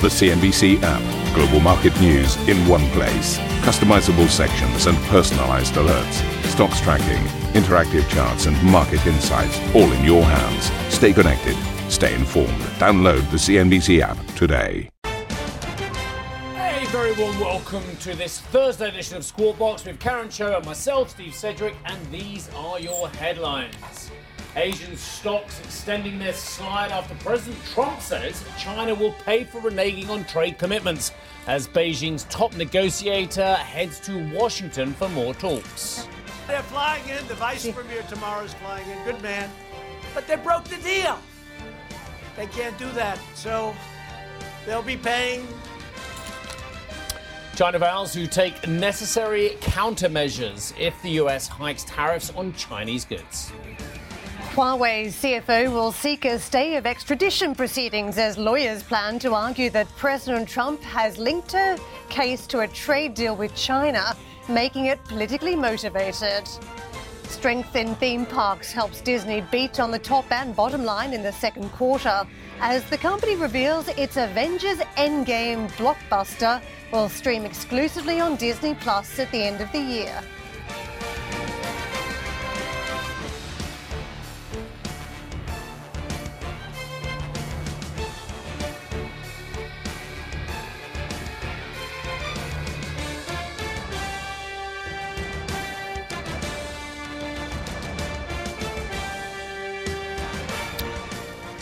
The CNBC app. Global market news in one place. Customizable sections and personalized alerts. Stocks tracking, interactive charts, and market insights all in your hands. Stay connected. Stay informed. Download the CNBC app today. Hey, very warm welcome to this Thursday edition of Squawk Box with Karen Tso and myself, Steve Sedgwick, and these are your headlines. Asian stocks extending their slide after President Trump says China will pay for reneging on trade commitments as Beijing's top negotiator heads to Washington for more talks. They're flying in. The vice premier tomorrow is flying in. Good man. But they broke the deal. They can't do that. So they'll be paying. China vows to take necessary countermeasures if the US hikes tariffs on Chinese goods. Huawei's CFO will seek a stay of extradition proceedings as lawyers plan to argue that President Trump has linked a case to a trade deal with China, making it politically motivated. Strength in theme parks helps Disney beat on the top and bottom line in the second quarter as the company reveals its Avengers Endgame blockbuster will stream exclusively on Disney Plus at the end of the year.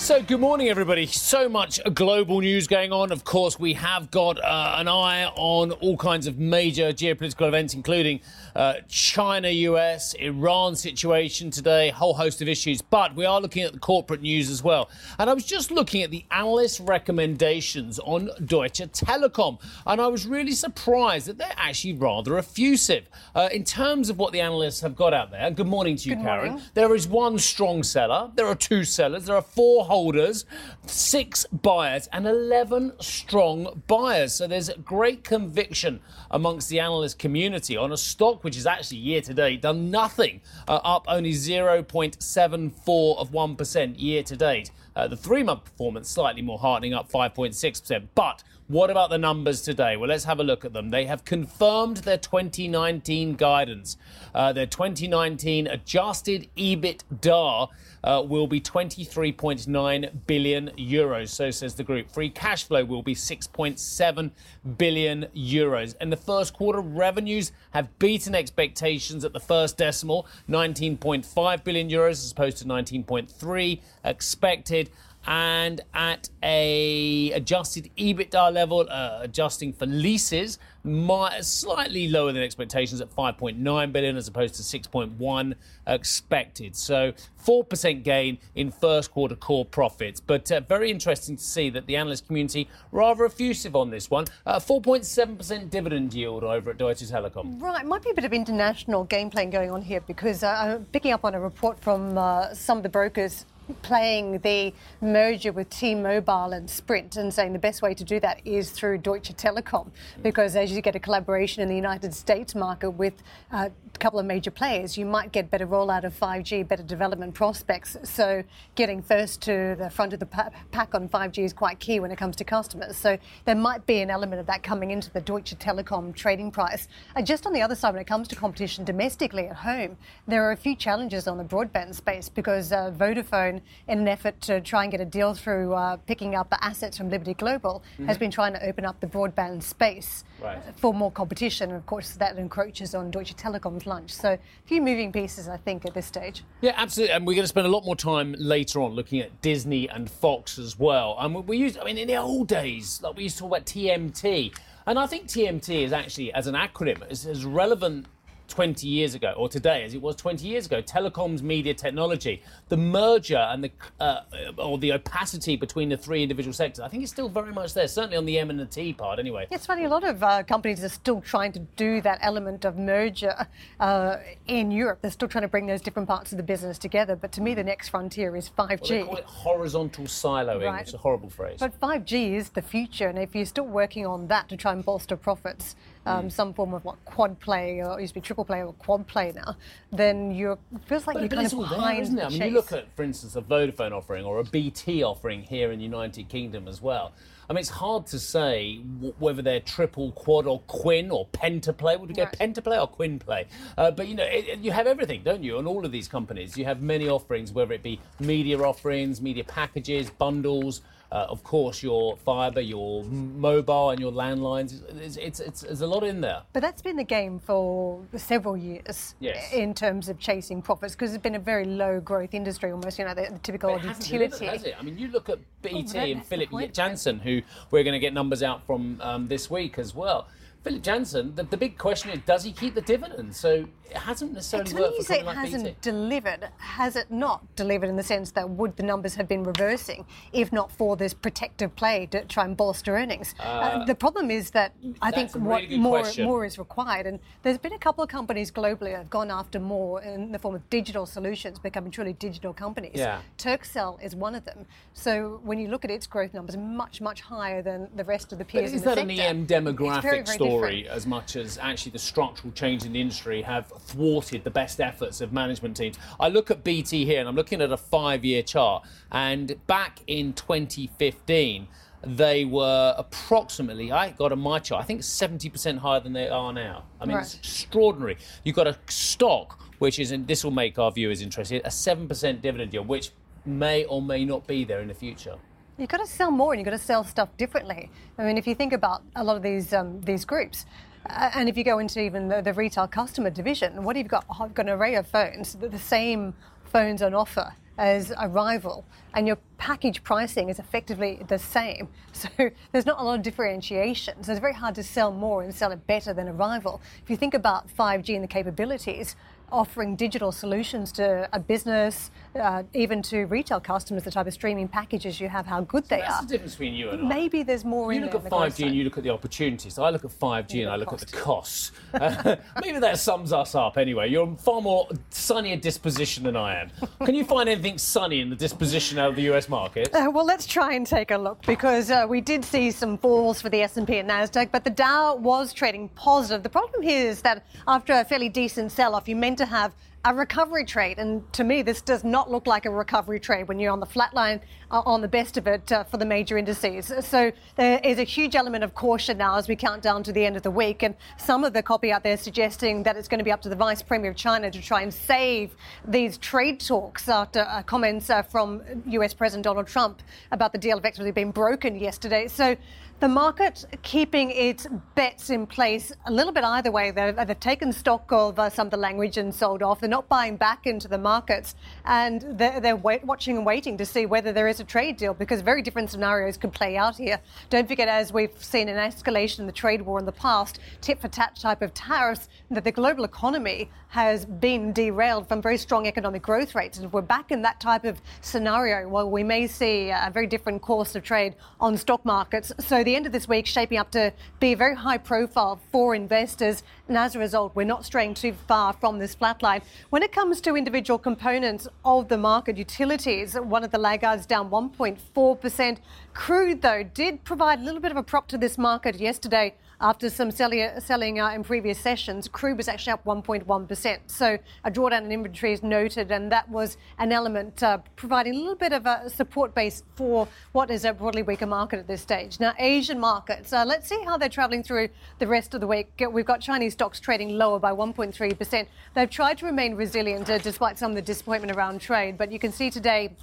So, good morning, everybody. So much global news going on. Of course, we have got uh, an eye on all kinds of major geopolitical events, including uh, China, US, Iran situation today, whole host of issues. But we are looking at the corporate news as well. And I was just looking at the analyst recommendations on Deutsche Telekom, and I was really surprised that they're actually rather effusive uh, in terms of what the analysts have got out there. Good morning to you, Good Karen. morning. There is one strong seller, there are two sellers, there are four holders, six buyers, and 11 strong buyers. So there's great conviction amongst the analyst community on a stock which is actually year to date done nothing, uh, up only 0.74 of 1% year to date. Uh, the three month performance slightly more heartening, up 5.6%. But what about the numbers today? Well, let's have a look at them. They have confirmed their 2019 guidance. Uh, their 2019 adjusted EBITDA uh, will be 23.9 billion euros. So says the group. Free cash flow will be 6.7 billion euros. And the first quarter revenues have beaten expectations at the first decimal, 19.5 billion euros as opposed to 19.3 expected. And at a adjusted EBITDA level, uh, adjusting for leases, mi- slightly lower than expectations at 5.9 billion as opposed to 6.1 expected. So 4% gain in first quarter core profits. But uh, very interesting to see that the analyst community rather effusive on this one. Uh, 4.7% dividend yield over at Deutsche Telekom. Right, might be a bit of international game playing going on here because uh, I'm picking up on a report from uh, some of the brokers playing the merger with T-Mobile and Sprint and saying the best way to do that is through Deutsche Telekom because as you get a collaboration in the United States market with uh, a couple of major players, you might get better rollout of 5G, better development prospects. So getting first to the front of the pack on 5G is quite key when it comes to customers. So there might be an element of that coming into the Deutsche Telekom trading price. Uh, just on the other side, when it comes to competition domestically at home, there are a few challenges on the broadband space because uh, Vodafone, in an effort to try and get a deal through uh, picking up the assets from Liberty Global, has been trying to open up the broadband space Right. for more competition. And of course, that encroaches on Deutsche Telekom's lunch. So a few moving pieces, I think, at this stage. Yeah, absolutely. And we're going to spend a lot more time later on looking at Disney and Fox as well. And we, we used, I mean, in the old days, like we used to talk about TMT. And I think TMT is actually, as an acronym, is as relevant 20 years ago, or today as it was 20 years ago. Telecoms, media, technology. The merger and the uh, or the opacity between the three individual sectors, I think it's still very much there. Certainly on the M and the T part, anyway. It's funny, a lot of uh, companies are still trying to do that element of merger uh, in Europe. They're still trying to bring those different parts of the business together. But to me, the next frontier is 5G. They call it horizontal siloing, Right. is a horrible phrase. But 5G is the future, and if you're still working on that to try and bolster profits, Mm. um, some form of what quad play or it used to be triple play or quad play now, then you're it feels like But, you're but kind it's of all there, behind isn't it? I mean, chase. you look at, for instance, a Vodafone offering or a BT offering here in the United Kingdom as well. I mean, it's hard to say w- whether they're triple, quad, or quin, or pentaplay. Would you go Right. pentaplay or quin play? Uh, but you know, it, it- you have everything, don't you? On all of these companies, you have many offerings, whether it be media offerings, media packages, bundles. Uh, of course, your fibre, your mobile, and your landlines. It's, it's, it's, there's a lot in there. But that's been the game for several years Yes. in terms of chasing profits because it's been a very low growth industry, almost, you know, the, the typical But it hasn't utility. has it? I mean, you look at BT that- and Philip. Jansen, who we're going to get numbers out from um, this week as well. Philip Jansen, the, the big question is, does he keep the dividend? So it hasn't necessarily It's when worked you for say it like hasn't BT. delivered, has it not delivered in the sense that would the numbers have been reversing if not for this protective play to try and bolster earnings? Uh, the problem is that I think really more, question. more is required, and there's been a couple of companies globally that have gone after more in the form of digital solutions, becoming truly digital companies. Yeah. Turkcell is one of them. So when you look at its growth numbers, much much higher than the rest of the But peers. is in the that an sector. EM It's very, demographic very story different. as much as actually the structural change in the industry have thwarted the best efforts of management teams? I look at BT here and I'm looking at a five year chart, and back in 2015, they were approximately, I got on my chart, I think 70% higher than they are now. I mean, it's extraordinary. You've got a stock, which is, and this will make our viewers interested, a 7% dividend yield, which may or may not be there in the future. You've got to sell more and you've got to sell stuff differently. I mean, if you think about a lot of these um, these groups, uh, and if you go into even the, the retail customer division, what have you got? Oh, I've got an array of phones, the, the same phones on offer as a rival, and your package pricing is effectively the same. So there's not a lot of differentiation. So it's very hard to sell more and sell it better than a rival. If you think about 5G and the capabilities, offering digital solutions to a business, uh, even to retail customers, the type of streaming packages you have, how good they That's are. the difference between you and I. Maybe there's more You in look at on the growth 5G and you look at the opportunities. I look at 5G and I look at the costs. Uh, maybe that sums us up anyway. You're far more sunnier disposition than I am. Can you find anything sunny in the disposition out of the US market? Uh, well, let's try and take a look because uh, we did see some falls for the S&P and Nasdaq, but the Dow was trading positive. The problem here is that after a fairly decent sell-off, you to have a recovery trade, and to me, this does not look like a recovery trade when you're on the flat line uh, on the best of it uh, for the major indices. So there is a huge element of caution now as we count down to the end of the week, and some of the copy out there suggesting that it's going to be up to the Vice Premier of China to try and save these trade talks after uh, comments uh, from US President Donald Trump about the deal effectively being broken yesterday. So the market keeping its bets in place a little bit either way. They've, they've taken stock of uh, some of the language and sold off. They're not buying back into the markets, and they're, they're wait, watching and waiting to see whether there is a trade deal because very different scenarios could play out here. Don't forget, as we've seen an escalation in the trade war in the past, tit for tat type of tariffs, that the global economy has been derailed from very strong economic growth rates. And if we're back in that type of scenario, well, we may see a very different course of trade on stock markets. So the end of this week shaping up to be very high profile for investors. And as a result, we're not straying too far from this flat line. When it comes to individual components of the market, utilities, one of the laggards down 1.4%. Crude, though, did provide a little bit of a prop to this market yesterday after some selling, uh, in previous sessions. Crude was actually up 1.1%. So a drawdown in inventory is noted, and that was an element uh, providing a little bit of a support base for what is a broadly weaker market at this stage. Now, Asian markets, uh, let's see how they're travelling through the rest of the week. We've got Chinese stocks trading lower by 1.3%. They've tried to remain resilient uh, despite some of the disappointment around trade, but you can see today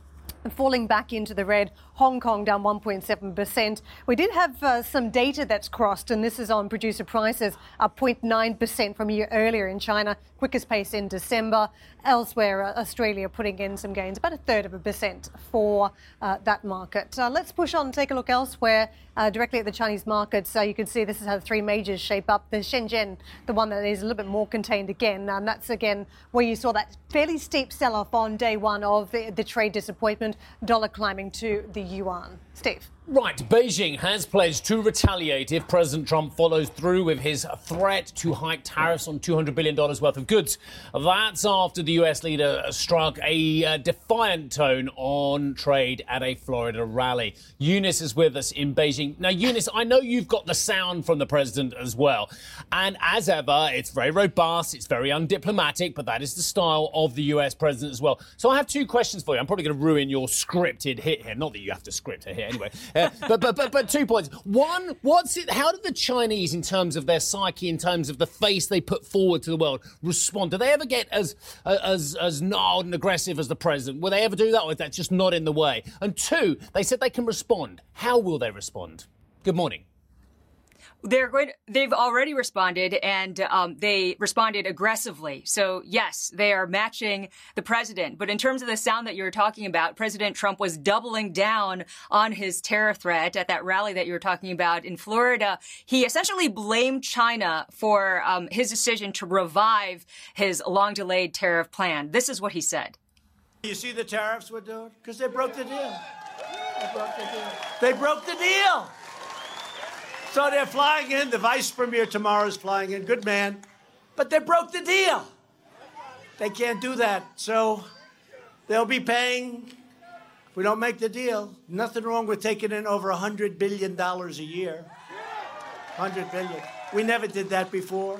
falling back into the red. Hong Kong down 1.7%. We did have uh, some data that's crossed, and this is on producer prices, up 0.9% from a year earlier in China, quickest pace in December. Elsewhere, uh, Australia putting in some gains, about a third of a percent for uh, that market. Uh, let's push on take a look elsewhere, uh, directly at the Chinese markets. Uh, you can see this is how the three majors shape up. The Shenzhen, the one that is a little bit more contained again, and that's again where you saw that fairly steep sell off on day one of the, the trade disappointment, dollar climbing to the yuan. Steve. Right, Beijing has pledged to retaliate if President Trump follows through with his threat to hike tariffs on $200 billion worth of goods. That's after the US leader struck a uh, defiant tone on trade at a Florida rally. Eunice is with us in Beijing. Now, Eunice, I know you've got the sound from the president as well. And as ever, it's very robust, it's very undiplomatic, but that is the style of the US president as well. So I have two questions for you. I'm probably going to ruin your scripted hit here. Not that you have to script a hit anyway. But, but but but two points. One, what's it? How did the Chinese, in terms of their psyche, in terms of the face they put forward to the world, respond? Do they ever get as as as gnarled and aggressive as the president? Will they ever do that, or is that just not in the way? And two, they said they can respond. How will they respond? Good morning they're going to, they've already responded and um, they responded aggressively. So yes they are matching the president. But in terms of the sound that you were talking about president trump was doubling down on his tariff threat at that rally that you were talking about in florida. He essentially blamed china for um, his decision to revive his long delayed tariff plan. This is what he said. You see the tariffs we're doing? Because they broke the deal. They broke the deal. They broke the deal so they're flying in. The vice premier tomorrow is flying in. Good man. But they broke the deal. They can't do that. So they'll be paying. If we don't make the deal, nothing wrong with taking in over $100 billion a year. 100 billion. We never did that before.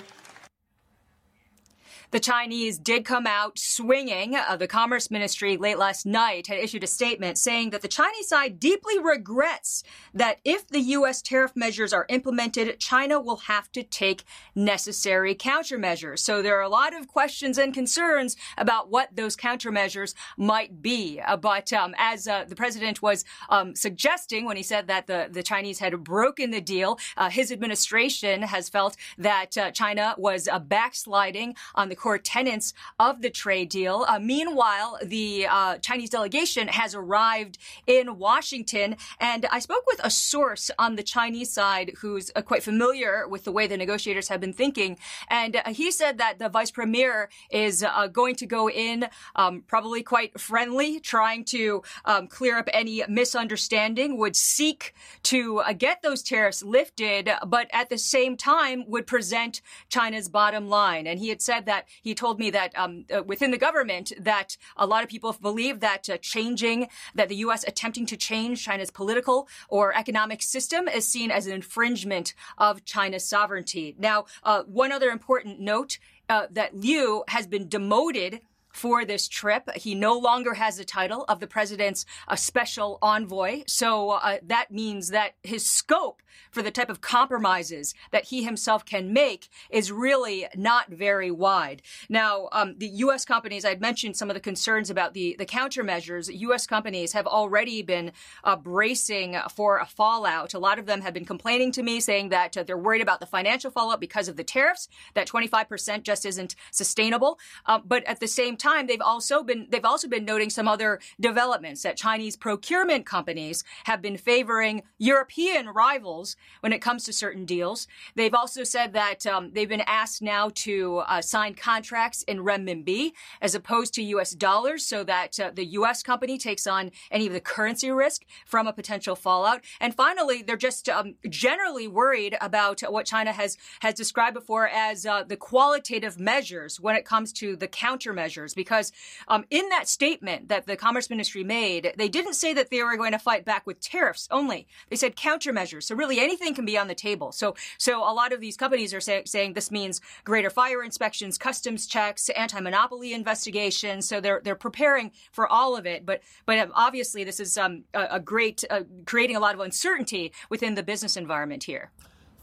The Chinese did come out swinging. Uh, the Commerce Ministry late last night had issued a statement saying that the Chinese side deeply regrets that if the U.S. tariff measures are implemented, China will have to take necessary countermeasures. So there are a lot of questions and concerns about what those countermeasures might be. Uh, but um, as uh, the president was um, suggesting when he said that the, the Chinese had broken the deal, uh, his administration has felt that uh, China was uh, backsliding on the core tenets of the trade deal. Uh, meanwhile, the uh, Chinese delegation has arrived in Washington, and I spoke with a source on the Chinese side who's uh, quite familiar with the way the negotiators have been thinking, and uh, he said that the vice premier is uh, going to go in um, probably quite friendly, trying to um, clear up any misunderstanding, would seek to uh, get those tariffs lifted, but at the same time would present China's bottom line. And he had said that he told me that um, uh, within the government that a lot of people believe that uh, changing that the U.S. attempting to change China's political or economic system is seen as an infringement of China's sovereignty. Now, uh, one other important note uh, that Liu has been demoted for this trip. He no longer has the title of the president's uh, special envoy. So uh, that means that his scope for the type of compromises that he himself can make is really not very wide. Now, um, the U.S. companies, I'd mentioned some of the concerns about the, the countermeasures. U.S. companies have already been uh, bracing for a fallout. A lot of them have been complaining to me saying that uh, they're worried about the financial fallout because of the tariffs, that 25% just isn't sustainable. Uh, but at the same time, they've also been, they've also been noting some other developments that Chinese procurement companies have been favoring European rivals when it comes to certain deals. They've also said that um, they've been asked now to uh, sign contracts in renminbi as opposed to U.S. dollars, so that uh, the U.S. company takes on any of the currency risk from a potential fallout. And finally, they're just um, generally worried about what China has has described before as uh, the qualitative measures when it comes to the countermeasures. Because um, in that statement that the Commerce Ministry made, they didn't say that they were going to fight back with tariffs only. They said countermeasures. So really, anything can be on the table. So, so a lot of these companies are say, saying this means greater fire inspections, customs checks, anti-monopoly investigations. So they're they're preparing for all of it. But but obviously, this is um, a, a great uh, creating a lot of uncertainty within the business environment here.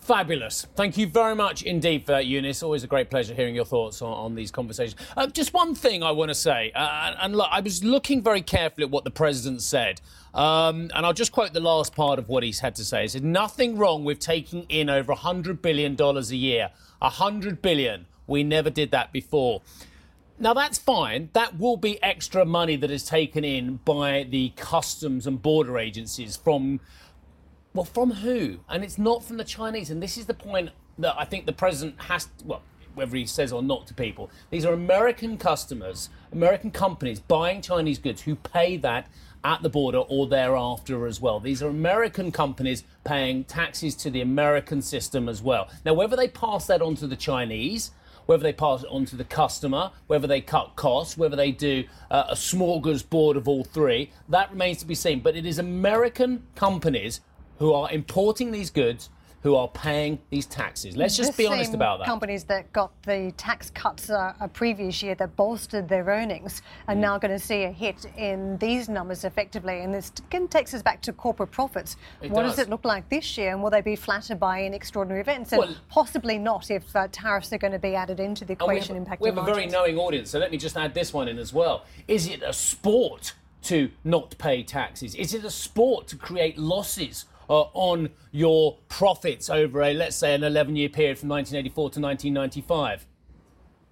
Fabulous. Thank you very much indeed for Eunice. Always a great pleasure hearing your thoughts on, on these conversations. Uh, just one thing I want to say, uh, and look, I was looking very carefully at what the president said, um, and I'll just quote the last part of what he's had to say. He said, Nothing wrong with taking in over $100 billion a year. 100 billion. We never did that before. Now that's fine. That will be extra money that is taken in by the customs and border agencies from well, from who? And it's not from the Chinese. And this is the point that I think the president has, to, well, whether he says or not to people. These are American customers, American companies buying Chinese goods who pay that at the border or thereafter as well. These are American companies paying taxes to the American system as well. Now, whether they pass that on to the Chinese, whether they pass it on to the customer, whether they cut costs, whether they do uh, a smorgasbord of all three, that remains to be seen. But it is American companies who are importing these goods, who are paying these taxes. Let's just The be honest about that. Companies that got the tax cuts uh, a previous year that bolstered their earnings are Mm. now going to see a hit in these numbers effectively. And this again takes us back to corporate profits. It what does. does it look like this year? And will they be flattered by any extraordinary events? And Well- possibly not if uh, tariffs are going to be added into the And we equation have, we have a very knowing audience, so let me just add this one in as well. Is it a sport to not pay taxes? Is it a sport to create losses uh, on your profits over a, let's say, an 11 year period from 1984 to 1995?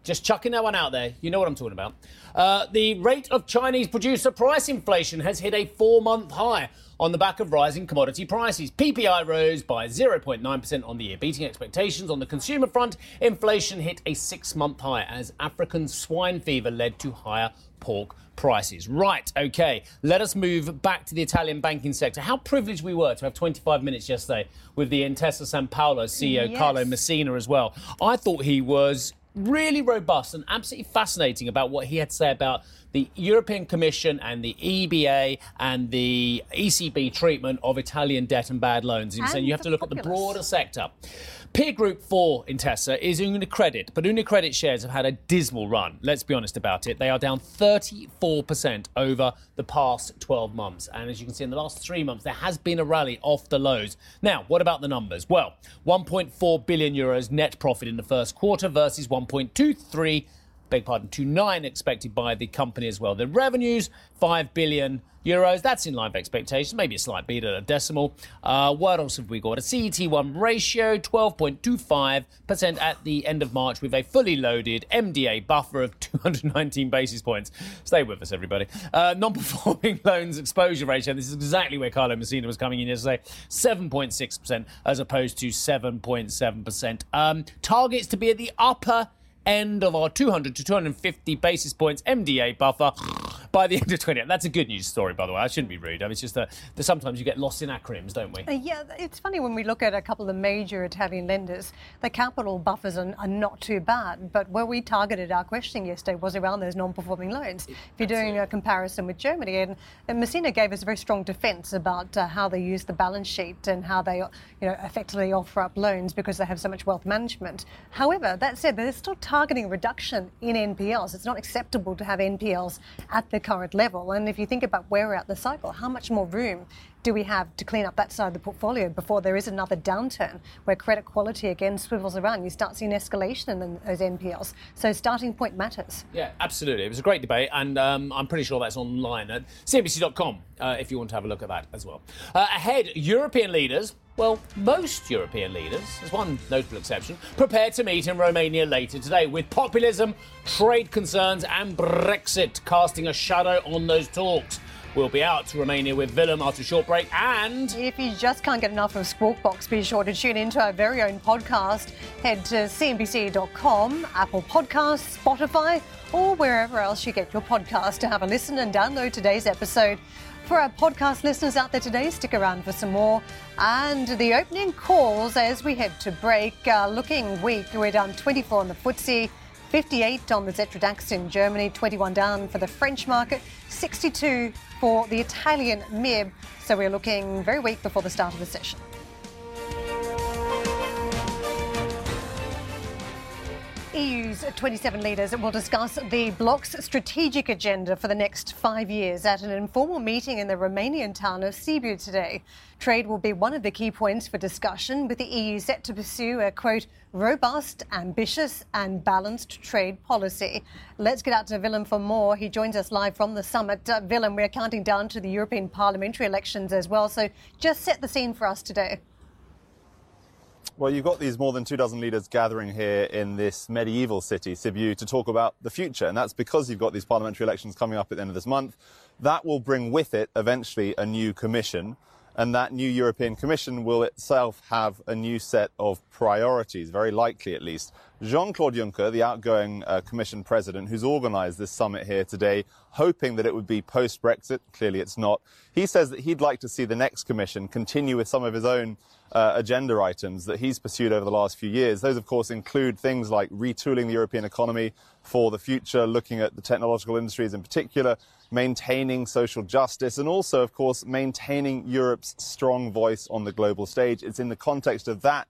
Just chucking that one out there. You know what I'm talking about. Uh, the rate of Chinese producer price inflation has hit a four month high on the back of rising commodity prices. PPI rose by 0.9% on the year, beating expectations. On the consumer front, inflation hit a six month high as African swine fever led to higher pork prices. Right, okay, let us move back to the Italian banking sector. How privileged we were to have 25 minutes yesterday with the Intesa San Paolo CEO Yes. Carlo Messina as well. I thought he was really robust and absolutely fascinating about what he had to say about the European Commission and the EBA and the ECB treatment of Italian debt and bad loans. And saying you have to look at the broader sector. Peer group for Intesa is Unicredit, but Unicredit shares have had a dismal run. Let's be honest about it. They are down 34% over the past 12 months. And as you can see in the last three months, there has been a rally off the lows. Now, what about the numbers? Well, 1.4 billion euros net profit in the first quarter versus 1.23 beg pardon, to nine expected by the company as well. The revenues, five billion euros. That's in line with expectations, maybe a slight beat at a decimal. Uh, what else have we got? A CET1 ratio, 12.25% at the end of March, with a fully loaded MDA buffer of 219 basis points. Stay with us, everybody. Uh, non-performing loans exposure ratio. This is exactly where Carlo Messina was coming in yesterday. 7.6% as opposed to 7.7%. Um, targets to be at the upper end of our 200 to 250 basis points MDA buffer by the end of 20. That's a good news story, by the way. I shouldn't be rude. I mean, it's just that that sometimes you get lost in acronyms, don't we? Uh, Yeah, it's funny when we look at a couple of the major Italian lenders, the capital buffers are, are not too bad. But where we targeted our questioning yesterday was around those non-performing loans. If you're doing a comparison with Germany, and, and Messina gave us a very strong defence about uh, how they use the balance sheet and how they, you know, effectively offer up loans because they have so much wealth management. However, that said, they're still targeting reduction in NPLs. It's not acceptable to have NPLs at the current level. And if you think about where we're at the cycle, how much more room do we have to clean up that side of the portfolio before there is another downturn where credit quality again swivels around? You start seeing escalation in those NPLs. So starting point matters. Yeah, absolutely. It was a great debate, and um, I'm pretty sure that's online at CNBC.com uh, if you want to have a look at that as well. Uh, ahead, European leaders, well, most European leaders, there's one notable exception, prepared to meet in Romania later today with populism, trade concerns, and Brexit casting a shadow on those talks. We'll be out to Romania with Willem after a short break, and If you just can't get enough of Squawk Box, be sure to tune into our very own podcast. Head to cnbc.com, Apple Podcasts, Spotify, or wherever else you get your podcast to have a listen and download today's episode. For our podcast listeners out there today, stick around for some more. And the opening calls as we head to break are looking weak. We're down 24 on the FTSE. 58 on the Xetra DAX in Germany, 21 down for the French market, 62 for the Italian MIB. So we're looking very weak before the start of the session. EU's 27 leaders will discuss the bloc's strategic agenda for the next five years at an informal meeting in the Romanian town of Sibiu today. Trade will be one of the key points for discussion, with the EU set to pursue a quote, robust, ambitious, and balanced trade policy. Let's get out to Willem for more. He joins us live from the summit. Uh, Willem, we're counting down to the European parliamentary elections as well, so just set the scene for us today. Well, you've got these more than two dozen leaders gathering here in this medieval city, Sibiu, to talk about the future. And that's because you've got these parliamentary elections coming up at the end of this month. That will bring with it eventually a new commission. And that new European Commission will itself have a new set of priorities, very likely at least. Jean Claude Juncker, the outgoing uh, Commission president, who's organized this summit here today, hoping that it would be post Brexit, clearly it's not, he says that he'd like to see the next Commission continue with some of his own uh, agenda items that he's pursued over the last few years. Those, of course, include things like retooling the European economy for the future, looking at the technological industries in particular, maintaining social justice, and also, of course, maintaining Europe's strong voice on the global stage. It's in the context of that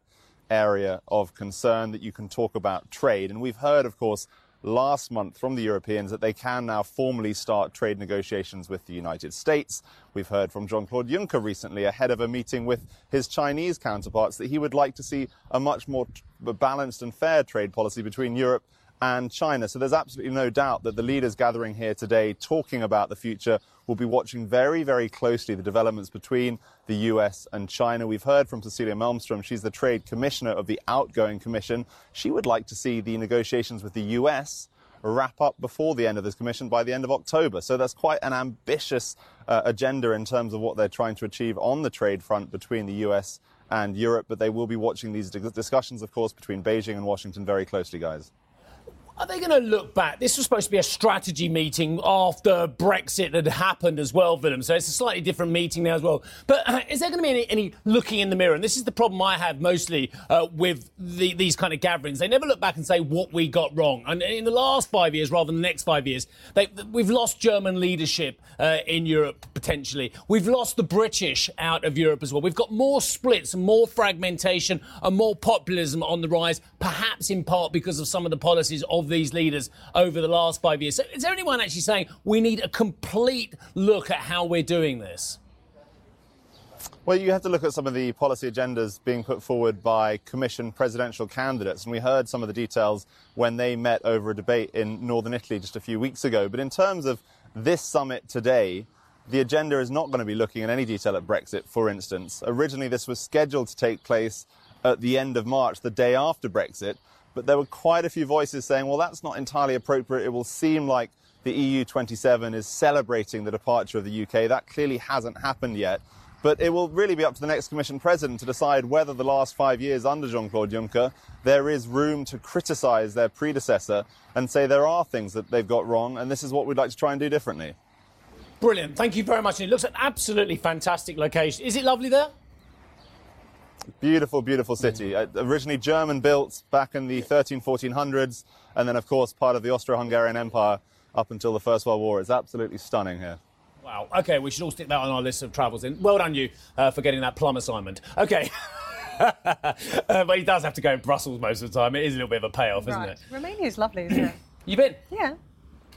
area of concern that you can talk about trade. And we've heard, of course, last month from the Europeans that they can now formally start trade negotiations with the United States. We've heard from Jean Claude Juncker recently, ahead of a meeting with his Chinese counterparts, that he would like to see a much more balanced and fair trade policy between Europe and China. So there's absolutely no doubt that the leaders gathering here today talking about the future will be watching very, very closely the developments between the US and China. We've heard from Cecilia Malmstrom. She's the trade commissioner of the outgoing commission. She would like to see the negotiations with the US wrap up before the end of this commission by the end of October. So that's quite an ambitious uh, agenda in terms of what they're trying to achieve on the trade front between the US and Europe. But they will be watching these discussions, of course, between Beijing and Washington very closely, guys. Are they going to look back? This was supposed to be a strategy meeting after Brexit had happened as well, Willem. So it's a slightly different meeting now as well. But uh, is there going to be any, any, looking in the mirror? And this is the problem I have mostly uh, with the, these kind of gatherings. They never look back and say what we got wrong. And in the last five years, rather than the next five years, they, we've lost German leadership uh, in Europe potentially. We've lost the British out of Europe as well. We've got more splits more fragmentation and more populism on the rise, perhaps in part because of some of the policies of these leaders over the last five years. So is there anyone actually saying we need a complete look at how we're doing this? Well, you have to look at some of the policy agendas being put forward by Commission presidential candidates, and we heard some of the details when they met over a debate in northern Italy just a few weeks ago. But in terms of this summit today, the agenda is not going to be looking in any detail at Brexit, for instance. Originally, this was scheduled to take place at the end of March, the day after Brexit, but there were quite a few voices saying, well, that's not entirely appropriate. It will seem like the EU 27 is celebrating the departure of the UK. That clearly hasn't happened yet. But it will really be up to the next Commission President to decide whether the last five years under Jean Claude Juncker there is room to criticise their predecessor and say there are things that they've got wrong and this is what we'd like to try and do differently. Brilliant. Thank you very much. it looks an absolutely fantastic location. Is it lovely there? Beautiful, beautiful city. Uh, originally German built back in the 13, 1400s, and then, of course, part of the Austro Hungarian Empire up until the First World War. It's absolutely stunning here. Wow. Okay, we should all stick that on our list of travels. In. Well done, you, uh, for getting that plum assignment. Okay. uh, but he does have to go to Brussels most of the time. It is a little bit of a payoff, isn't it? Romania is lovely, isn't it? you been? Yeah.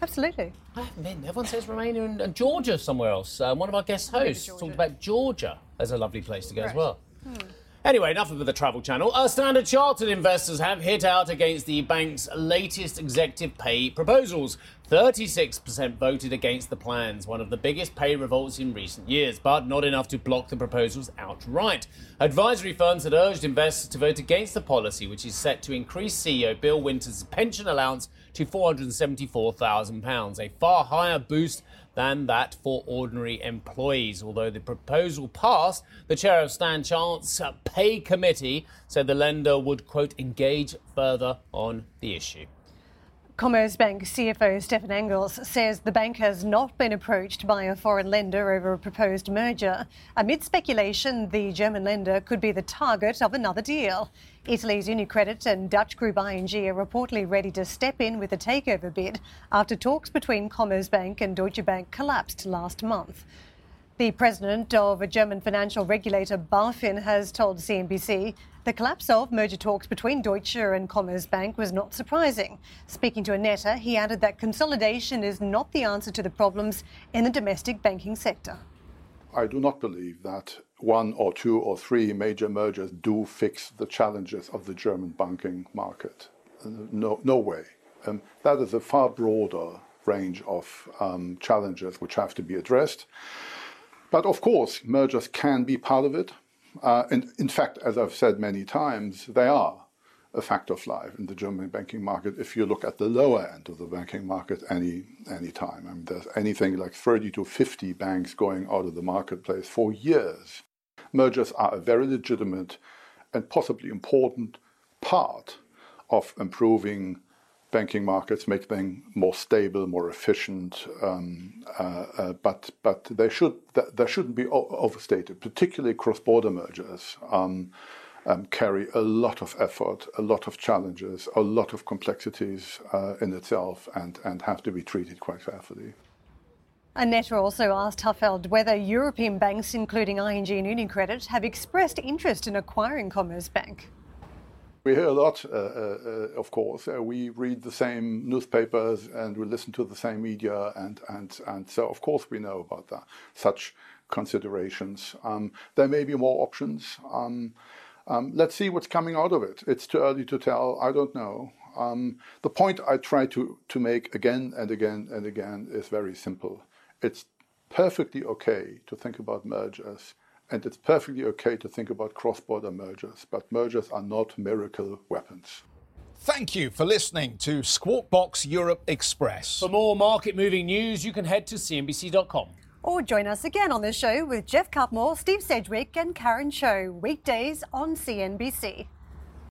Absolutely. I haven't been. Everyone says Romania and, and Georgia somewhere else. Uh, one of our guest hosts talked about Georgia as a lovely place to go right. as well. Anyway, enough of the travel channel. Standard Chartered investors have hit out against the bank's latest executive pay proposals. 36% voted against the plans, one of the biggest pay revolts in recent years, but not enough to block the proposals outright. Advisory firms had urged investors to vote against the policy, which is set to increase CEO Bill Winters' pension allowance to £474,000, a far higher boost than that for ordinary employees. Although the proposal passed, the chair of Stan Chart's pay committee said the lender would, quote, engage further on the issue. Commerzbank CFO Stephan Engels says the bank has not been approached by a foreign lender over a proposed merger. Amid speculation, the German lender could be the target of another deal. Italy's Unicredit and Dutch group ING are reportedly ready to step in with a takeover bid after talks between Commerzbank and Deutsche Bank collapsed last month. The president of a German financial regulator, BaFin, has told CNBC the collapse of merger talks between Deutsche and Commerzbank was not surprising. Speaking to Annette, he added that consolidation is not the answer to the problems in the domestic banking sector. I do not believe that one or two or three major mergers do fix the challenges of the German banking market. No, no way. Um, that is a far broader range of um, challenges which have to be addressed. But of course, mergers can be part of it. Uh, and in fact, as I've said many times, they are a fact of life in the German banking market. If you look at the lower end of the banking market any any time, I mean, there's anything like 30 to 50 banks going out of the marketplace for years. Mergers are a very legitimate and possibly important part of improving banking markets, make them more stable, more efficient. Um, uh, uh, but but they should they shouldn't be overstated. Particularly cross-border mergers um, um, carry a lot of effort, a lot of challenges, a lot of complexities uh, in itself, and and have to be treated quite carefully. Annette also asked Hufeld whether European banks, including ING and UniCredit, have expressed interest in acquiring Commerzbank. We hear a lot, uh, uh, of course. Uh, we read the same newspapers and we listen to the same media, and, and, and so, of course, we know about that, such considerations. Um, there may be more options. Um, um, let's see what's coming out of it. It's too early to tell. I don't know. Um, the point I try to, to make again and again and again is very simple. It's perfectly okay to think about mergers and it's perfectly okay to think about cross border mergers, but mergers are not miracle weapons. Thank you for listening to Squawk Box Europe Express. For more market moving news, you can head to CNBC.com. Or join us again on the show with Geoff Cutmore, Steve Sedgwick, and Karen Tso, weekdays on CNBC.